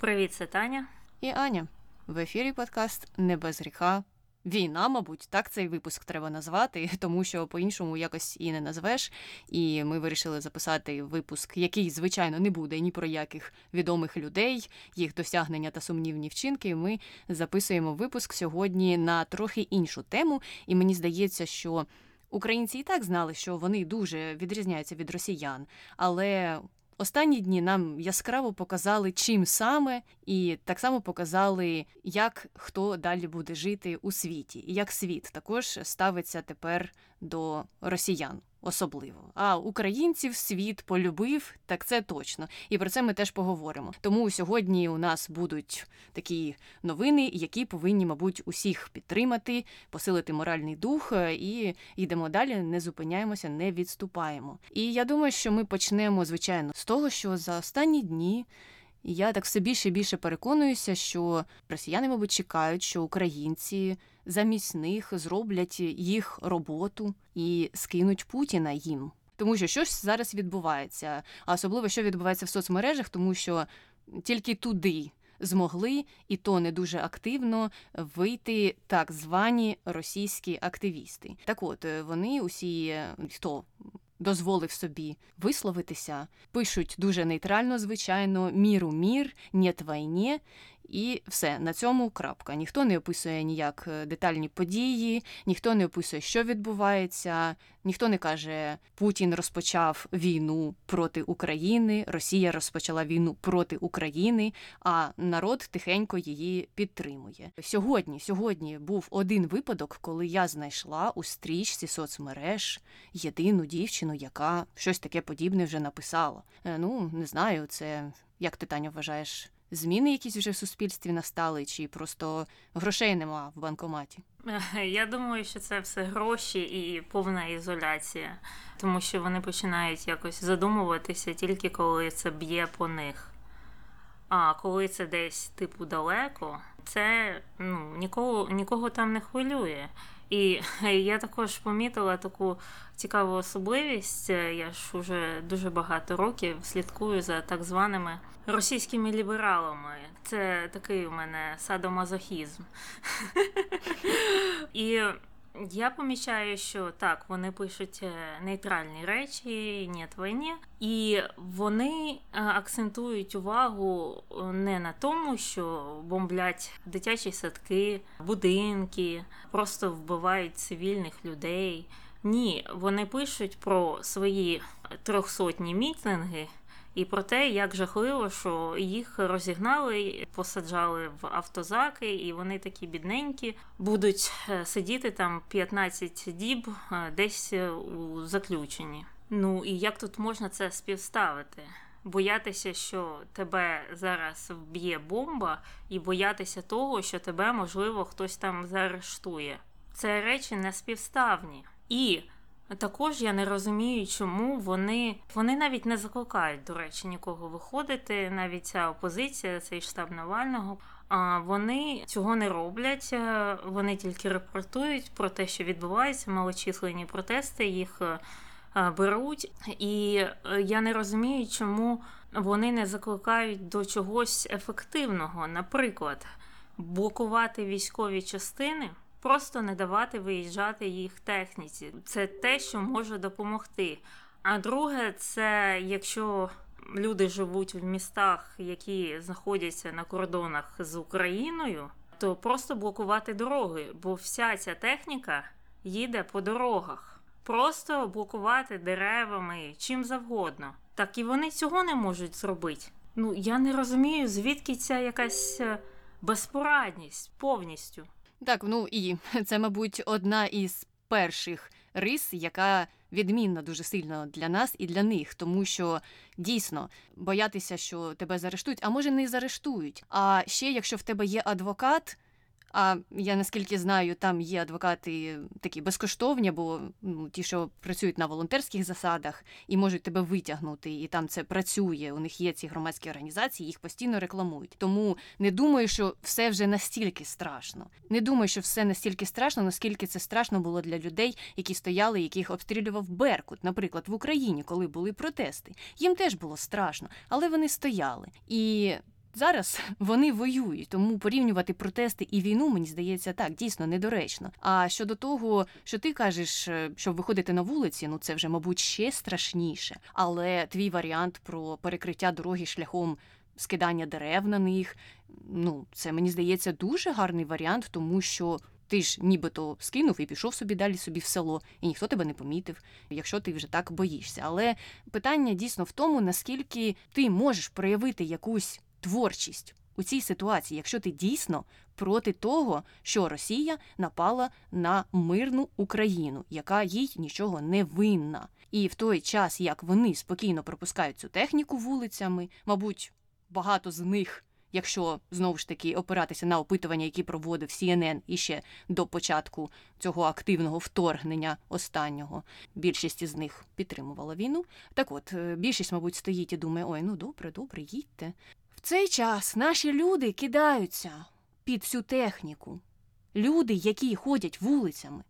Привіт, це Таня. І Аня. В ефірі подкаст Не без гріха. Війна, мабуть, так цей випуск треба назвати, тому що по-іншому якось і не назвеш. І ми вирішили записати випуск, який, звичайно, не буде ні про яких відомих людей, їх досягнення та сумнівні вчинки. Ми записуємо випуск сьогодні на трохи іншу тему, і мені здається, що. Українці і так знали, що вони дуже відрізняються від росіян, але Останні дні нам яскраво показали, чим саме, і так само показали, як хто далі буде жити у світі, і як світ також ставиться тепер до росіян особливо. А українців світ полюбив, так це точно. І про це ми теж поговоримо. Тому сьогодні у нас будуть такі новини, які повинні, мабуть, усіх підтримати, посилити моральний дух, е, і йдемо далі, не зупиняємося, не відступаємо. І я думаю, що ми почнемо, звичайно, з того, що за останні дні. Я так все більше і більше переконуюся, що росіяни, мабуть, чекають, що українці замість них зроблять їх роботу і скинуть Путіна їм. Тому що щось зараз відбувається, а особливо що відбувається в соцмережах, тому що тільки туди змогли, і то не дуже активно вийти так звані російські активісти. Так, от вони усі хто. Дозволив собі висловитися, пишуть дуже нейтрально, звичайно, міру мір, ні, війні», і все на цьому крапка. Ніхто не описує ніяк е, детальні події, ніхто не описує, що відбувається, ніхто не каже, Путін розпочав війну проти України, Росія розпочала війну проти України, а народ тихенько її підтримує. Сьогодні, сьогодні був один випадок, коли я знайшла у стрічці соцмереж єдину дівчину, яка щось таке подібне вже написала. Е, ну не знаю, це як ти Таня вважаєш зміни якісь вже в суспільстві настали, чи просто грошей нема в банкоматі? Я думаю, що це все гроші і повна ізоляція, тому що вони починають якось задумуватися тільки коли це б'є по них. А коли це десь типу далеко, це ну, нікого, нікого там не хвилює. І я також помітила таку цікаву особливість. Я ж уже дуже багато років слідкую за так званими російськими лібералами. Це такий у мене садомазохізм. І я помічаю, що так, вони пишуть е, нейтральні речі, «нет війні», і вони е, акцентують увагу е, не на тому, що бомблять дитячі садки, будинки, просто вбивають цивільних людей. Ні, вони пишуть про свої трьохсотні мітинги і про те, як жахливо, що їх розігнали, посаджали в автозаки, і вони такі бідненькі будуть е, сидіти там 15 діб е, десь е, у заключенні. Ну і як тут можна це співставити? Боятися, що тебе зараз вб'є бомба, і боятися того, що тебе можливо хтось там заарештує. Це речі не співставні. І також я не розумію, чому вони вони навіть не закликають, до речі, нікого виходити. Навіть ця опозиція, цей штаб Навального. А вони цього не роблять. Е, вони тільки репортують про те, що відбувається, малочисленні протести їх е, е, беруть. І я не розумію, чому вони не закликають до чогось ефективного, наприклад, блокувати військові частини просто не давати виїжджати їх техніці. Це те, що може допомогти. А друге, це якщо люди живуть в містах, які знаходяться на кордонах з Україною, то просто блокувати дороги, бо вся ця техніка їде по дорогах. Просто блокувати деревами чим завгодно. Так і вони цього не можуть зробити. Ну я не розумію, звідки ця якась е, безпорадність повністю. Так, ну і це, мабуть, одна із перших рис, яка відмінна дуже сильно для нас і для них, тому що дійсно боятися, що тебе заарештують, а може не заарештують. А ще якщо в тебе є адвокат. А я наскільки знаю, там є адвокати такі безкоштовні, бо ну, ті, що працюють на волонтерських засадах і можуть тебе витягнути, і там це працює. У них є ці громадські організації, їх постійно рекламують. Тому не думаю, що все вже настільки страшно. Не думаю, що все настільки страшно, наскільки це страшно було для людей, які стояли, яких обстрілював Беркут, наприклад, в Україні, коли були протести. Їм теж було страшно, але вони стояли і. Зараз вони воюють, тому порівнювати протести і війну, мені здається, так дійсно недоречно. А щодо того, що ти кажеш, е, щоб виходити на вулиці, ну це вже, мабуть, ще страшніше. Але твій варіант про перекриття дороги шляхом скидання дерев на них, ну це мені здається дуже гарний варіант, тому що. Ти ж нібито скинув і пішов собі далі собі в село, і ніхто тебе не помітив, якщо ти вже так боїшся. Але питання дійсно в тому, наскільки ти можеш проявити якусь творчість у цій ситуації, якщо ти дійсно проти того, що Росія напала на мирну Україну, яка їй нічого не винна. І в той час, як вони спокійно пропускають цю техніку вулицями, мабуть, багато з них. Якщо знову ж таки опиратися на опитування, які проводив CNN іще до початку цього активного вторгнення останнього, більшість із них підтримувала війну. Так от е, більшість, мабуть, стоїть і думає: ой, ну добре, добре, їдьте. Цей час наші люди кидаються під всю техніку. Люди, які ходять вулицями,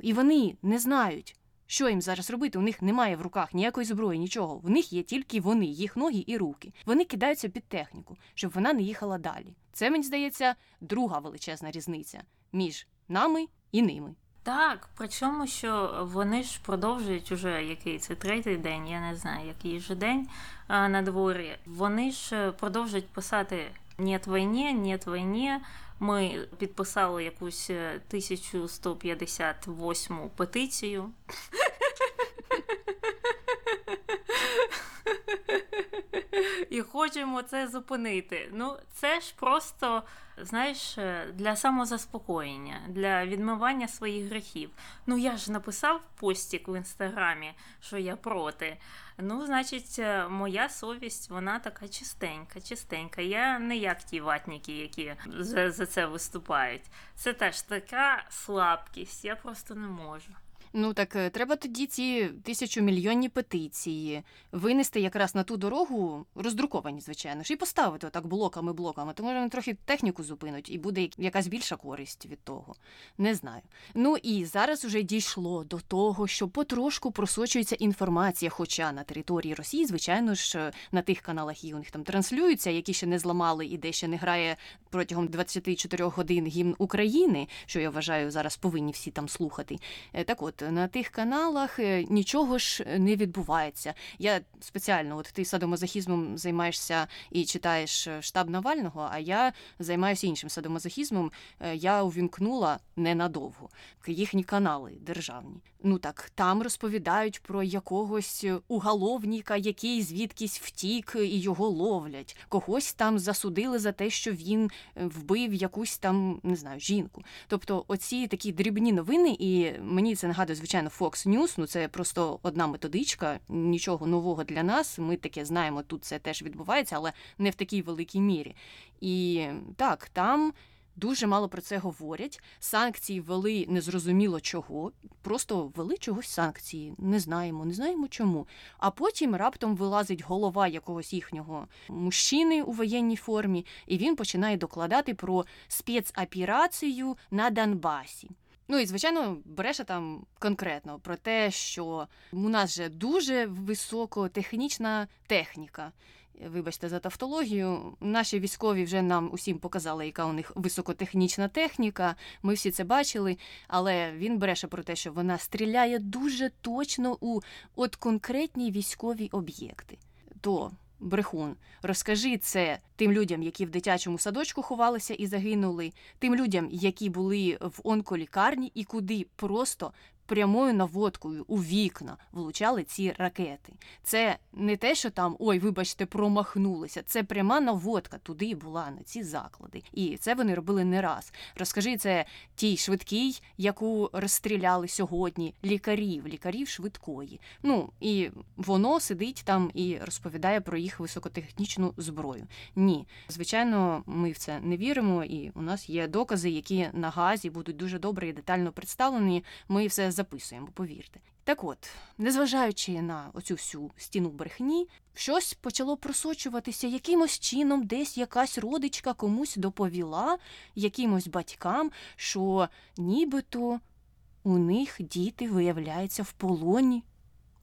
і вони не знають, що їм зараз робити. У них немає в руках ніякої зброї, нічого. В них є тільки вони, їх ноги і руки. Вони кидаються під техніку, щоб вона не їхала далі. Це мені здається друга величезна різниця між нами і ними. Так, причому що вони ж продовжують уже який це третій день, я не знаю, який же день а, на дворі. Вони ж продовжують писати «Нєт війні, нєт війні». Ми підписали якусь 1158 петицію. І хочемо це зупинити. Ну, це ж просто, знаєш, для самозаспокоєння, для відмивання своїх гріхів. Ну, я ж написав постік в інстаграмі, що я проти. Ну, значить, моя совість, вона така чистенька, чистенька. Я не як ті ватники, які за, за це виступають. Це теж така слабкість, я просто не можу. Ну так е, треба тоді ці тисячомільйонні петиції винести якраз на ту дорогу, роздруковані, звичайно ж, і поставити отак блоками-блоками. Тому вони трохи техніку зупинуть, і буде якась більша користь від того. Не знаю. Ну і зараз уже дійшло до того, що потрошку просочується інформація, хоча на території Росії, звичайно ж, на тих каналах, які у них там транслюються, які ще не зламали і де ще не грає протягом 24 годин гімн України, що я вважаю, зараз повинні всі там слухати. Е, так от на тих каналах е, нічого ж не відбувається. Я спеціально, от ти садомазохізмом займаєшся і читаєш е, штаб Навального, а я займаюся іншим садомазохізмом. Е, я увімкнула ненадовго їхні канали державні. Ну так там розповідають про якогось уголовника, який звідкись втік і його ловлять. Когось там засудили за те, що він вбив якусь там не знаю жінку. Тобто, оці такі дрібні новини, і мені це нагадує звичайно, Fox News, ну це просто одна методичка, нічого нового для нас. Ми таке знаємо, тут це теж відбувається, але не в такій великій мірі. І так, там. Дуже мало про це говорять. Санкції ввели незрозуміло чого, просто ввели чогось санкції. Не знаємо, не знаємо чому. А потім раптом вилазить голова якогось їхнього мужчини у воєнній формі, і він починає докладати про спецоперацію на Донбасі. Ну і звичайно, бреше там конкретно про те, що у нас же дуже високотехнічна техніка. Вибачте за тавтологію. Наші військові вже нам усім показали, яка у них високотехнічна техніка. Ми всі це бачили, але він бреше про те, що вона стріляє дуже точно у от конкретні військові об'єкти. То брехун, розкажи це тим людям, які в дитячому садочку ховалися і загинули, тим людям, які були в онколікарні і куди просто прямою наводкою у вікна влучали ці ракети. Це не те, що там ой, вибачте, промахнулися. Це пряма наводка туди була на ці заклади. І це вони робили не раз. Розкажи це тій швидкій, яку розстріляли сьогодні, лікарів, лікарів швидкої. Ну і воно сидить там і розповідає про їх високотехнічну зброю. Ні, звичайно, ми в це не віримо, і у нас є докази, які на газі будуть дуже добре і детально представлені. Ми все записуємо, повірте. Так от, незважаючи на оцю всю стіну брехні, щось почало просочуватися якимось чином, десь якась родичка комусь доповіла якимось батькам, що нібито у них діти виявляються в полоні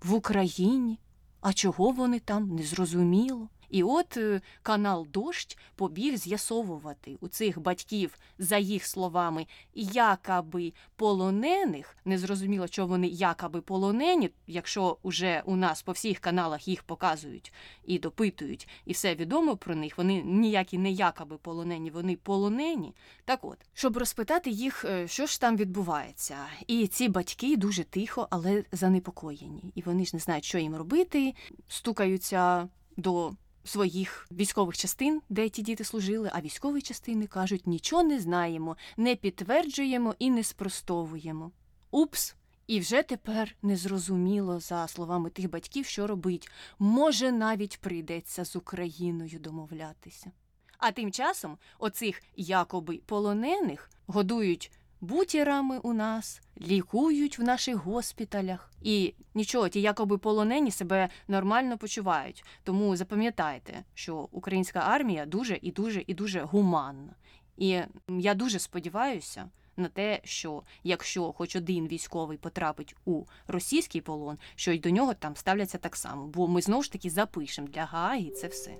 в Україні. А чого вони там незрозуміло. І от е, канал Дощ побіг з'ясовувати у цих батьків, за їх словами, якаби полонених. Незрозуміло, що вони якаби полонені, якщо уже у нас по всіх каналах їх показують і допитують, і все відомо про них. Вони ніякі не якаби полонені, вони полонені. Так от, щоб розпитати їх, е, що ж там відбувається. І ці батьки дуже тихо, але занепокоєні. І вони ж не знають, що їм робити, стукаються до своїх військових частин, де ті діти служили, а військові частини кажуть, нічого не знаємо, не підтверджуємо і не спростовуємо. Упс! І вже тепер незрозуміло, за словами тих батьків, що робить. Може, навіть прийдеться з Україною домовлятися. А тим часом оцих якоби полонених годують бутірами у нас, лікують в наших госпіталях. І нічого, ті якоби полонені себе нормально почувають. Тому запам'ятайте, що українська армія дуже і дуже і дуже гуманна. І я дуже сподіваюся. На те, що якщо хоч один військовий потрапить у російський полон, що й до нього там ставляться так само, бо ми знову ж таки запишемо для Гааги це все.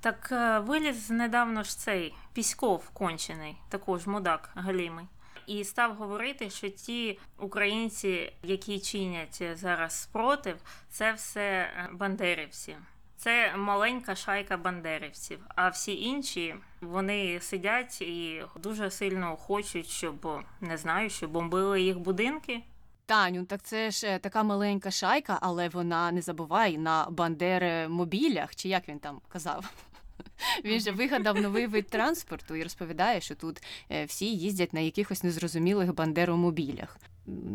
Так е, виліз недавно ж цей Піськов кончений, також мудак галімий, і став говорити, що ті українці, які чинять зараз спротив, це все е, бандерівці. Це маленька шайка бандерівців, а всі інші вони сидять і дуже сильно хочуть, щоб не знаю, щоб бомбили їх будинки. Таню, так це ж е, така маленька шайка, але вона не забувай на бандеремобілях, чи як він там казав. Він же вигадав новий вид транспорту і розповідає, що тут е, всі їздять на якихось незрозумілих бандеромобілях.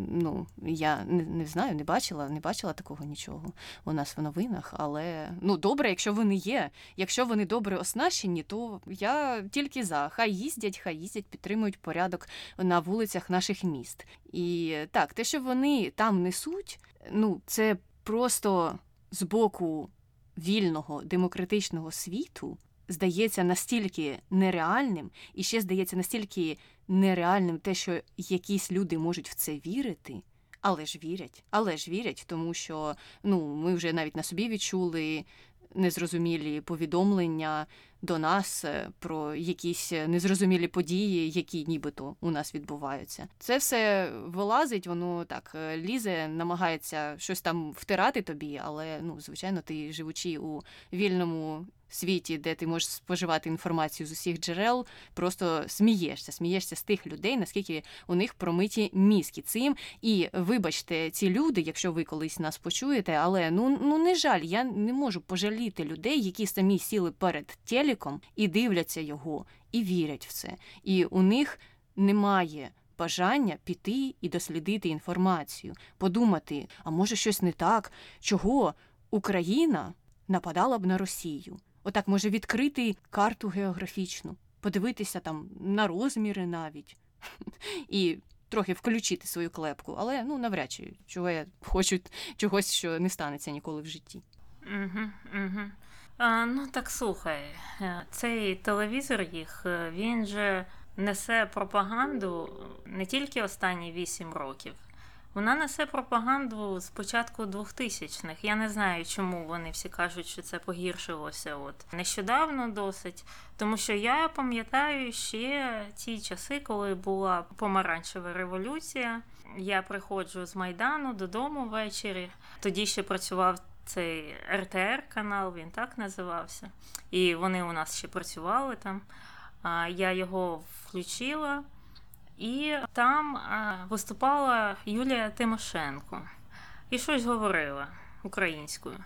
Ну, я не, не знаю, не бачила, не бачила такого нічого у нас в новинах. Але ну добре, якщо вони є. Якщо вони добре оснащені, то я тільки за. Хай їздять, хай їздять, підтримують порядок на вулицях наших міст. І так, те, що вони там несуть, ну це просто з боку вільного демократичного світу здається настільки нереальним, і ще здається настільки нереальним те, що якісь люди можуть в це вірити. Але ж вірять, але ж вірять, тому що ну ми вже навіть на собі відчули незрозумілі повідомлення до нас е, про якісь незрозумілі події, які нібито у нас відбуваються. Це все вилазить, воно так е, лізе, намагається щось там втирати тобі, але ну звичайно, ти живучи у вільному світі, де ти можеш споживати інформацію з усіх джерел, просто смієшся, смієшся з тих людей, наскільки у них промиті мізки цим. І вибачте, ці люди, якщо ви колись нас почуєте, але ну ну не жаль, я не можу пожаліти людей, які самі сіли перед телеком і дивляться його, і вірять в це. І у них немає. Бажання піти і дослідити інформацію, подумати, а може щось не так, чого Україна нападала б на Росію. Отак може відкрити карту географічну, подивитися там на розміри навіть і трохи включити свою клепку, але ну навряд чи чого я хочу чогось, що не станеться ніколи в житті. Угу, угу. Ну так слухай, е, цей телевізор їх е, він же несе пропаганду не тільки останні вісім років. Вона несе пропаганду з початку 2000-х. Я не знаю, чому вони всі кажуть, що це погіршилося от нещодавно досить. Тому що я пам'ятаю ще ті часи, коли була помаранчева революція. Я приходжу з Майдану додому ввечері. Тоді ще працював цей РТР канал, він так називався. І вони у нас ще працювали там. Я його включила. І там виступала Юлія Тимошенко і щось говорила українською.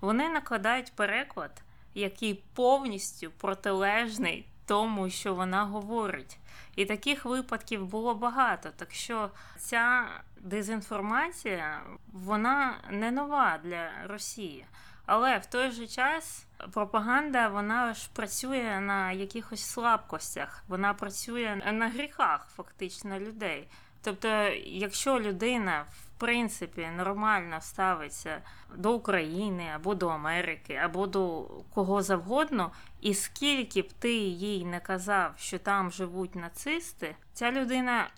Вони накладають переклад, який повністю протилежний тому, що вона говорить. І таких випадків було багато. Так що ця дезінформація вона не нова для Росії. Але в той же час пропаганда вона ж працює на якихось слабкостях, вона працює на гріхах фактично людей. Тобто, якщо людина в принципі нормально ставиться до України або до Америки, або до кого завгодно, і скільки б ти їй не казав, що там живуть нацисти, ця людина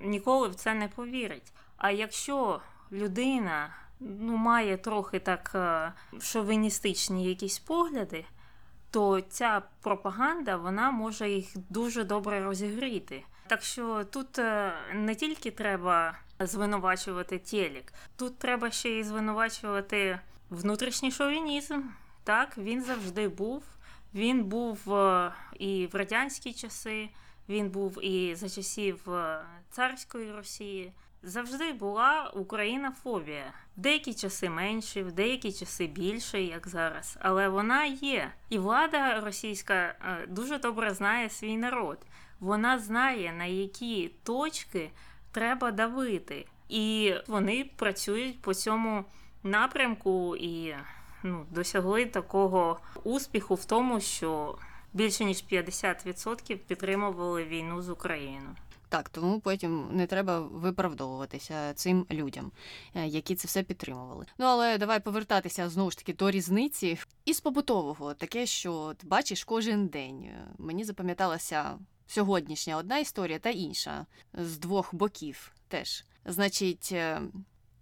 ніколи в це не повірить. А якщо людина ну, має трохи так е, шовіністичні якісь погляди, то ця пропаганда вона може їх дуже добре розігріти. Так що тут е, не тільки треба звинувачувати телек, тут треба ще й звинувачувати внутрішній шовінізм. Так, він завжди був. Він був е, і в радянські часи, він був і за часів царської Росії. Завжди була Українофобія. В деякі часи менше, в деякі часи більше, як зараз. Але вона є. І влада російська е, дуже добре знає свій народ. Вона знає, на які точки треба давити. І вони працюють по цьому напрямку і ну, досягли такого успіху в тому, що більше ніж 50% підтримували війну з Україною. Так, тому потім не треба виправдовуватися цим людям, е, які це все підтримували. Ну але давай повертатися знову ж таки до різниці із побутового, таке, що от бачиш кожен день. Мені запам'яталася сьогоднішня одна історія та інша з двох боків теж. Значить. Е,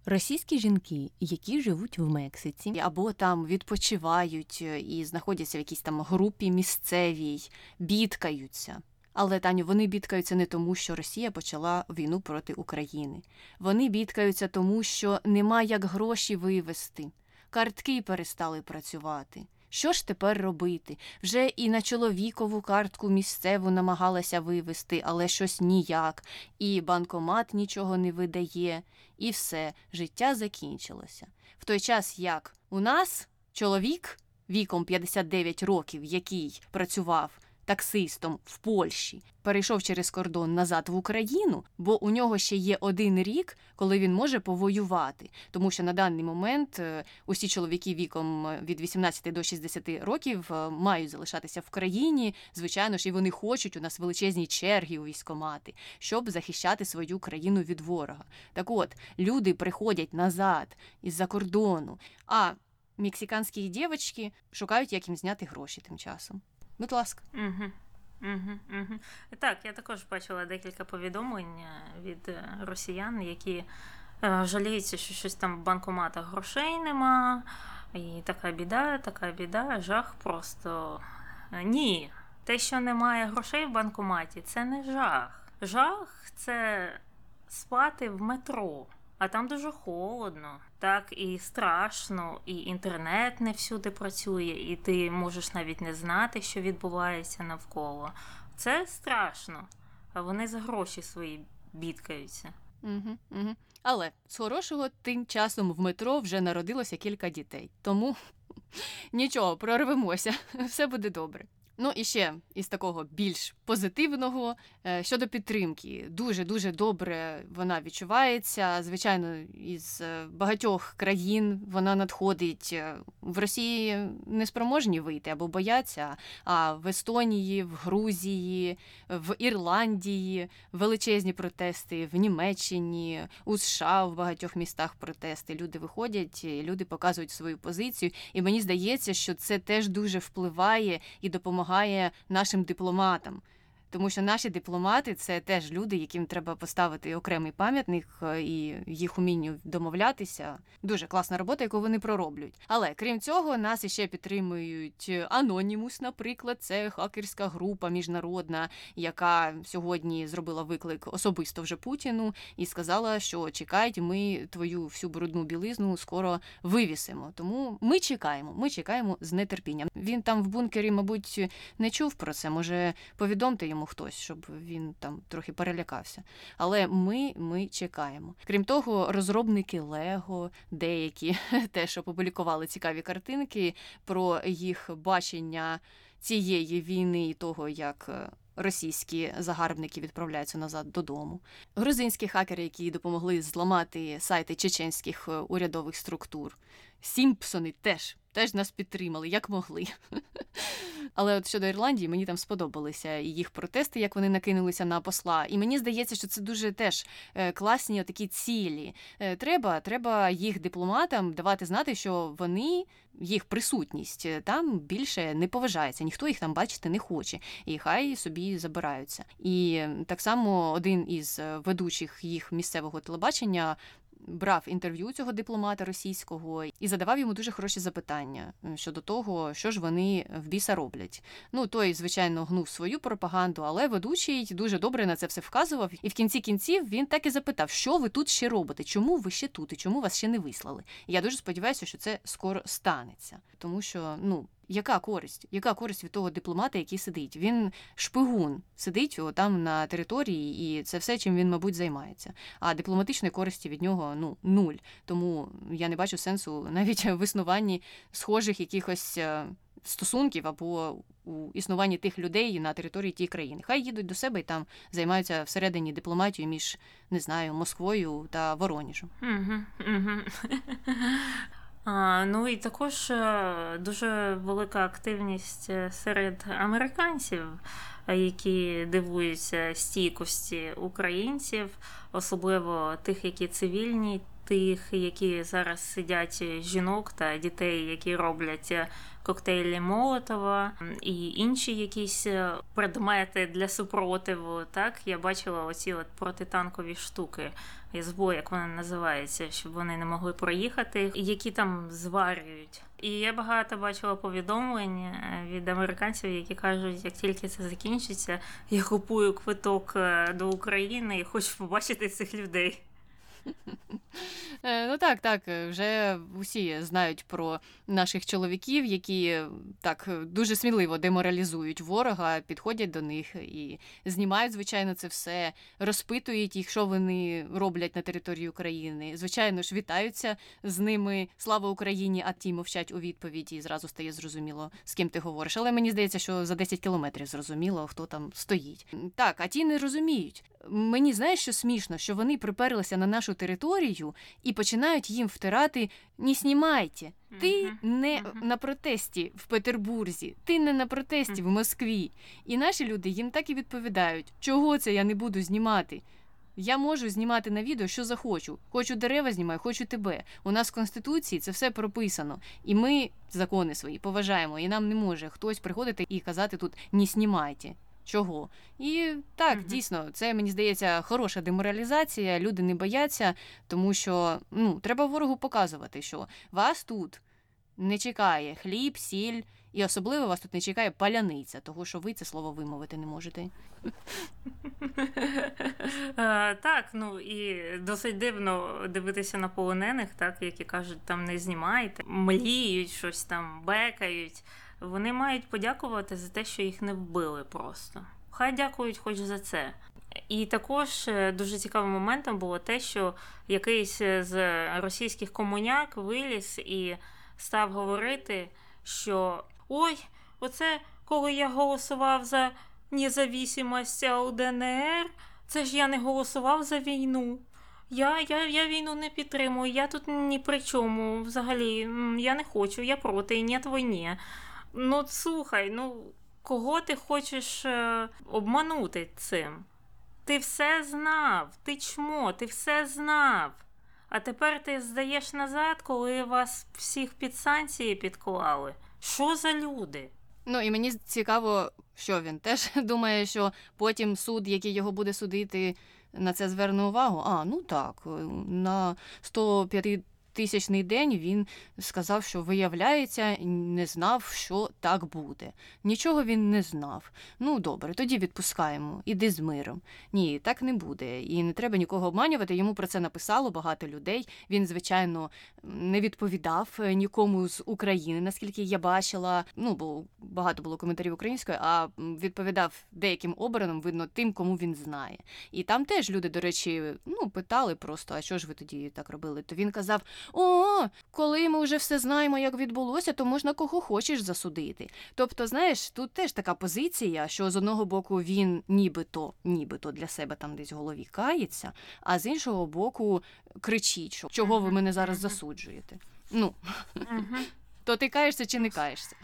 російські жінки, які живуть в Мексиці, або там відпочивають е, і знаходяться в якійсь там групі місцевій, бідкаються. Але Таню, вони бідкаються не тому, що Росія почала війну проти України. Вони бідкаються тому, що нема як гроші вивезти, картки перестали працювати. Що ж тепер робити? Вже і на чоловікову картку місцеву намагалася вивезти, але щось ніяк, і банкомат нічого не видає, і все, життя закінчилося. В той час як у нас чоловік віком 59 років, який працював таксистом в Польщі, перейшов через кордон назад в Україну, бо у нього ще є один рік, коли він може повоювати. Тому що на даний момент е, усі чоловіки віком е, від 18 до 60 років е, мають залишатися в країні. Звичайно ж, і вони хочуть у нас величезні черги у військомати, щоб захищати свою країну від ворога. Так от люди приходять назад із-за кордону. а Мексиканські дівчатки шукають, як їм зняти гроші тим часом. Будь ласка. Угу. Угу, угу. Так, я також бачила декілька повідомлень е, від е, росіян, які е, жаліються, що щось там в банкоматах грошей нема. І така біда, така біда, жах просто ні. Те, що немає грошей в банкоматі, це не жах. Жах це спати в метро а там дуже холодно, так і страшно, і інтернет не всюди працює, і ти можеш навіть не знати, що відбувається навколо. Це страшно, а вони за гроші свої бідкаються. Угу, угу. Але з хорошого тим часом в метро вже народилося кілька дітей. Тому нічого, прорвемося, все буде добре. Ну і ще із такого більш позитивного е, щодо підтримки. Дуже дуже добре вона відчувається. Звичайно, із е, багатьох країн вона надходить е, в Росії неспроможні вийти або бояться. А в Естонії, в Грузії, в Ірландії величезні протести, в Німеччині, у США в багатьох містах протести. Люди виходять, люди показують свою позицію, і мені здається, що це теж дуже впливає і допомагає допомагає нашим дипломатам. Тому що наші дипломати це теж люди, яким треба поставити окремий пам'ятник е, і їх умінню домовлятися. Дуже класна робота, яку вони пророблюють. Але крім цього, нас іще підтримують Анонімус, наприклад, це хакерська група міжнародна, яка сьогодні зробила виклик особисто вже Путіну і сказала, що чекають, ми твою всю брудну білизну скоро вивісимо. Тому ми чекаємо. Ми чекаємо з нетерпінням. Він там в бункері, мабуть, не чув про це. Може, повідомте йому йому хтось, щоб він там трохи перелякався. Але ми ми чекаємо. Крім того, розробники Лего, деякі теж опублікували цікаві картинки про їх бачення цієї війни і того, як. Е, російські загарбники відправляються назад додому. Грузинські хакери, які допомогли зламати сайти чеченських е, урядових структур. Сімпсони теж теж нас підтримали, як могли. Але от щодо Ірландії, мені там сподобалися і їх протести, як вони накинулися на посла. І мені здається, що це дуже теж е, класні такі цілі. Е, треба, треба їх дипломатам давати знати, що вони. Їх присутність е, там більше не поважається, ніхто їх там бачити не хоче, і хай собі забираються. І так само один із ведучих їх місцевого телебачення брав інтерв'ю цього дипломата російського і задавав йому дуже хороші запитання щодо того, що ж вони в біса роблять. Ну той, звичайно, гнув свою пропаганду, але ведучий дуже добре на це все вказував. І в кінці кінців він так і запитав, що ви тут ще робите, чому ви ще тут і чому вас ще не вислали. І я дуже сподіваюся, що це скоро станеться, тому що ну яка користь? Яка користь від того дипломата, який сидить? Він шпигун сидить там на території, і це все, чим він, мабуть, займається. А дипломатичної користі від нього ну нуль. Тому я не бачу сенсу навіть в існуванні схожих якихось. Е, стосунків або у існуванні тих людей на території тієї країни. Хай їдуть до себе і там займаються всередині дипломатією між не знаю Москвою та Вороніжем. Ну і також е, дуже велика активність е, серед американців, е, які дивуються стійкості українців, особливо тих, які цивільні, тих, які зараз сидять жінок та дітей, які роблять коктейлі Молотова і інші якісь предмети для супротиву. Так я бачила оці от протитанкові штуки. Забула, як вона називається, щоб вони не могли проїхати, які там зварюють. І я багато бачила повідомлень е, від американців, які кажуть, як тільки це закінчиться, я купую квиток е, до України і хочу побачити цих людей. Е, ну так, так, е, вже усі знають про наших чоловіків, які е, так дуже сміливо деморалізують ворога, підходять до них і знімають, звичайно, це все, розпитують їх, що вони роблять на території України. Звичайно ж, вітаються з ними. Слава Україні! А ті мовчать у відповіді і зразу стає зрозуміло, з ким ти говориш. Але мені здається, що за 10 кілометрів зрозуміло, хто там стоїть. Так, а ті не розуміють. Мені знаєш, що смішно, що вони приперлися на нашу територію і починають їм втирати не знімайте. Ти не на протесті в Петербурзі, ти не на протесті в Москві. І наші люди їм так і відповідають, чого це я не буду знімати. Я можу знімати на відео, що захочу. Хочу дерева знімаю, хочу тебе. У нас в Конституції це все прописано. І ми закони свої поважаємо. І нам не може хтось приходити і казати тут не знімайте чого. І так, угу. дійсно, це мені здається хороша деморалізація. Люди не бояться, тому що ну, треба ворогу показувати, що вас тут не чекає хліб, сіль. І особливо вас тут не чекає паляниця, того що ви це слово вимовити не можете. Так, ну і досить дивно дивитися на полонених, так, які кажуть, там не знімайте, мліють, щось там бекають вони мають подякувати за те, що їх не вбили просто. Хай дякують хоч за це. І також е, дуже цікавим моментом було те, що якийсь з російських комуняк виліз і став говорити, що ой, оце коли я голосував за независимость ЛДНР, це ж я не голосував за війну. Я я, я війну не підтримую, я тут ні при чому. Взагалі, я не хочу, я проти, і нет війні. Ну, слухай, ну кого ти хочеш е, обманути цим? Ти все знав, ти чмо, ти все знав. А тепер ти здаєш назад, коли вас всіх під санкції підклали. Що за люди? Ну і мені цікаво, що він теж думає, що потім суд, який його буде судити, на це зверне увагу. А, ну так, на 105 тисячний день він сказав, що виявляється, не знав, що так буде. Нічого він не знав. Ну, добре, тоді відпускаємо, іди з миром. Ні, так не буде. І не треба нікого обманювати. Йому про це написало багато людей. Він, звичайно, не відповідав е, нікому з України, наскільки я бачила. Ну, бо багато було коментарів українською, а відповідав деяким обраним, видно, тим, кому він знає. І там теж люди, до речі, ну, питали просто, а що ж ви тоді так робили? То він казав: о, коли ми вже все знаємо, як відбулося, то можна кого хочеш засудити. Тобто, знаєш, тут теж така позиція, що з одного боку він нібито, нібито для себе там десь в голові кається, а з іншого боку кричить, що чого ви мене зараз засуджуєте. Ну, то ти каєшся чи не каєшся?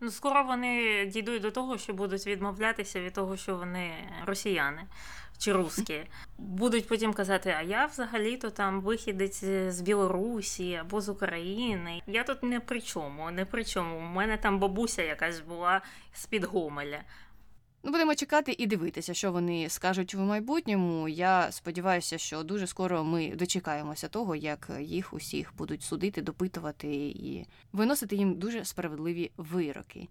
Ну, скоро вони дійдуть до того, що будуть відмовлятися від того, що вони росіяни чи русські. Будуть потім казати, а я взагалі-то там вихідець з Білорусі або з України. Я тут не при чому, не при чому. У мене там бабуся якась була з-під Гомеля. Ну, будемо чекати і дивитися, що вони скажуть в майбутньому. Я сподіваюся, що дуже скоро ми дочекаємося того, як їх усіх будуть судити, допитувати і виносити їм дуже справедливі вироки.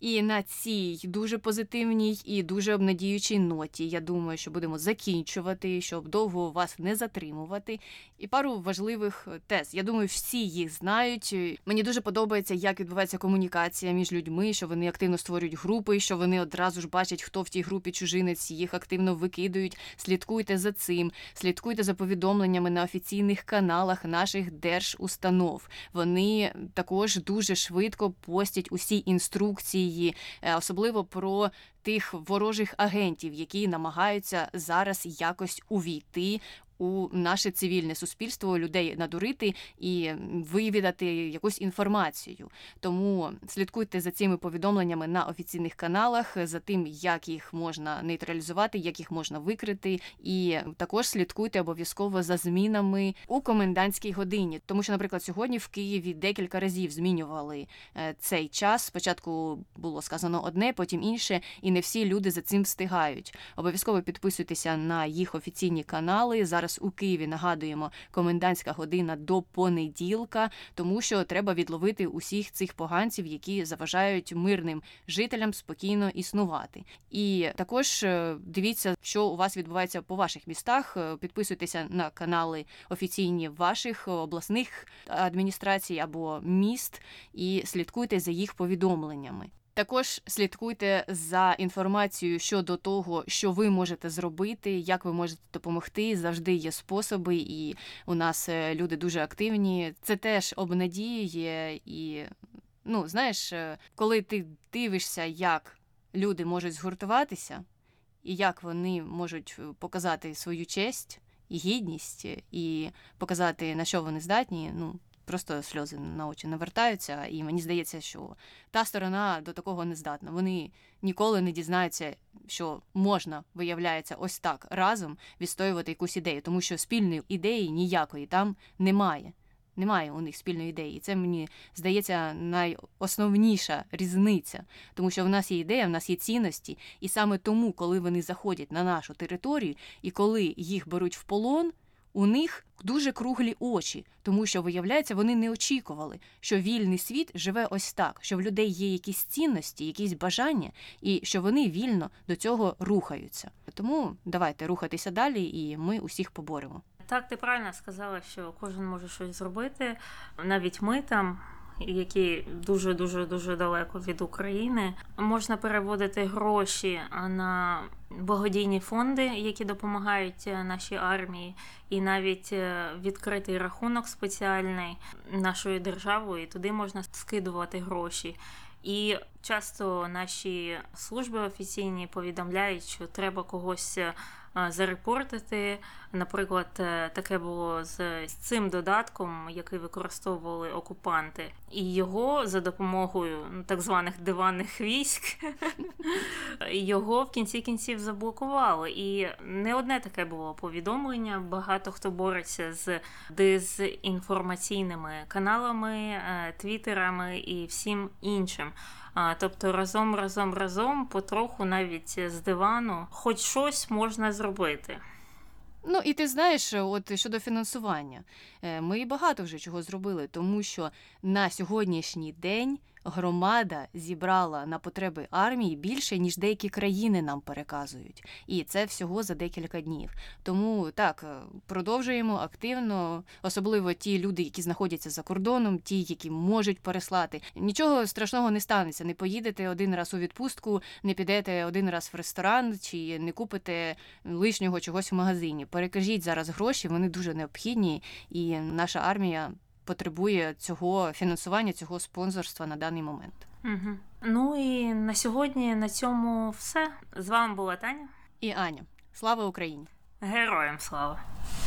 І на цій дуже позитивній і дуже обнадіючій ноті, я думаю, що будемо закінчувати, щоб довго вас не затримувати. І пару важливих тез. Я думаю, всі їх знають. Мені дуже подобається, як відбувається комунікація між людьми, що вони активно створюють групи, що вони одразу ж бачать, хто в тій групі чужинець, їх активно викидують. Слідкуйте за цим, слідкуйте за повідомленнями на офіційних каналах наших держустанов. Вони також дуже швидко постять усі інструкції, е, особливо про тих ворожих агентів, які намагаються зараз якось увійти у наше цивільне суспільство людей надурити і вивідати якусь інформацію. Тому слідкуйте за цими повідомленнями на офіційних каналах, за тим, як їх можна нейтралізувати, як їх можна викрити, і також слідкуйте обов'язково за змінами у комендантській годині, тому що, наприклад, сьогодні в Києві декілька разів змінювали е, цей час. Спочатку було сказано одне, потім інше, і не всі люди за цим встигають. Обов'язково підписуйтеся на їх офіційні канали. Зараз зараз у Києві нагадуємо комендантська година до понеділка, тому що треба відловити усіх цих поганців, які заважають мирним жителям спокійно існувати. І також е, дивіться, що у вас відбувається по ваших містах. Е, підписуйтеся на канали офіційні ваших обласних адміністрацій або міст і слідкуйте за їх повідомленнями. Також слідкуйте за інформацією щодо того, що ви можете зробити, як ви можете допомогти. Завжди є способи, і у нас е, люди дуже активні. Це теж обнадіює і ну знаєш, е, коли ти дивишся, як люди можуть згуртуватися, і як вони можуть е, показати свою честь і гідність, і показати на що вони здатні. Ну просто сльози на очі навертаються, і мені здається, що та сторона до такого не здатна. Вони ніколи не дізнаються, що можна, виявляється, ось так разом відстоювати якусь ідею, тому що спільної ідеї ніякої там немає. Немає у них спільної ідеї, і це мені здається найосновніша різниця, тому що в нас є ідея, в нас є цінності, і саме тому, коли вони заходять на нашу територію і коли їх беруть в полон у них дуже круглі очі, тому що, виявляється, вони не очікували, що вільний світ живе ось так, що в людей є якісь цінності, якісь бажання, і що вони вільно до цього рухаються. Тому давайте рухатися далі, і ми усіх поборемо. Так, ти правильно сказала, що кожен може щось зробити. Навіть ми там які дуже дуже дуже далеко від України. Можна переводити гроші на благодійні фонди, які допомагають е, нашій армії, і навіть е, відкритий рахунок спеціальний нашою державою. Туди можна скидувати гроші. І часто наші служби офіційні повідомляють, що треба когось е, зарепортити. Наприклад, е, таке було з цим додатком, який використовували окупанти, і його за допомогою ну, так званих диванних військ його в кінці кінців заблокували. І не одне таке було повідомлення. Багато хто бореться з дезінформаційними каналами, е, твіттерами і всім іншим. Тобто разом, разом, разом, потроху навіть з дивану, хоч щось можна зробити. Ну і ти знаєш, от щодо фінансування, е, ми багато вже чого зробили, тому що на сьогоднішній день громада зібрала на потреби армії більше, ніж деякі країни нам переказують. І це всього за декілька днів. Тому так продовжуємо активно, особливо ті люди, які знаходяться за кордоном, ті, які можуть переслати. Нічого страшного не станеться. Не поїдете один раз у відпустку, не підете один раз в ресторан чи не купите лишнього чогось в магазині. Перекажіть зараз гроші, вони дуже необхідні, і наша армія потребує цього фінансування, цього спонсорства на даний момент. Угу. Ну і на сьогодні на цьому все. З вами була Таня і Аня. Слава Україні! Героям слава!